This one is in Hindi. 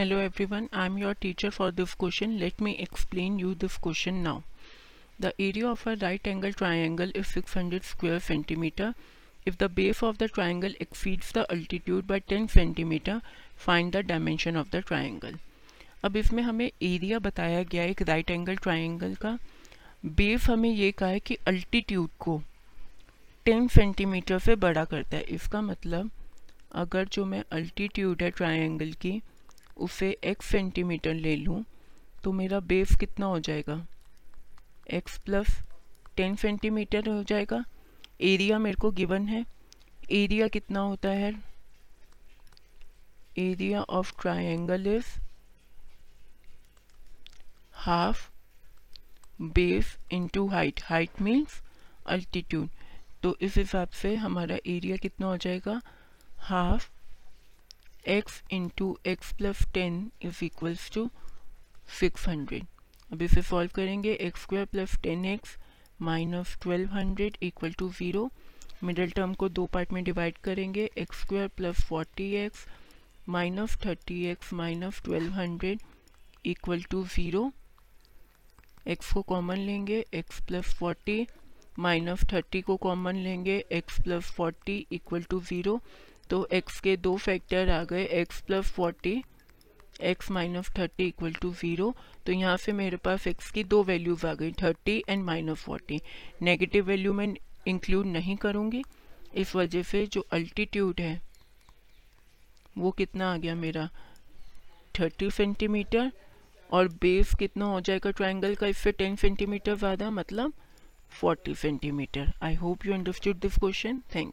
Hello everyone I am your teacher for this question let me explain you this question now the area of a right angle triangle is six hundred square centimetre if the base of the triangle exceeds the altitude by ten centimetre find the dimension of the triangle अब इसमें हमें एरिया बताया गया है एक राइट एंगल ट्राइंगल का। बेस हमें ये कहा है कि अल्टीट्यूड को टेन सेंटीमीटर से बड़ा करता है। इसका मतलब अगर जो मैं अल्टीट्यूड है ट्राइंगल की उसे x सेंटीमीटर ले लूँ तो मेरा बेस कितना हो जाएगा? X प्लस टेन सेंटीमीटर हो जाएगा। एरिया मेरे को गिवन है। एरिया कितना होता है? Area of triangle is half base into height height means altitude तो इस हिसाब से हमारा एरिया कितना हो जाएगा? Half x into x plus ten is equals to six hundred अब इसे सॉल्व करेंगे x square plus ten x minus twelve hundred equal to zero middle term को दो पार्ट में डिवाइड करेंगे x square plus forty x minus thirty x minus twelve hundred equal to zero x को कॉमन लेंगे x plus forty minus thirty को कॉमन लेंगे x plus forty equal to zero तो x के दो फैक्टर आ गए, x plus forty x minus thirty equal to zero तो यहाँ से मेरे पास x की दो वैल्यूज़ आ गई thirty and minus forty negative value मैं इंक्लूड नहीं करूँगी। इस वजह से जो अल्टीट्यूड है, वो कितना आ गया मेरा? थर्टी सेंटीमीटर और बेस कितना हो जाएगा ट्राइंगल का? इससे टेन सेंटीमीटर ज़्यादा मतलब forty centimetre I hope you understood this question thank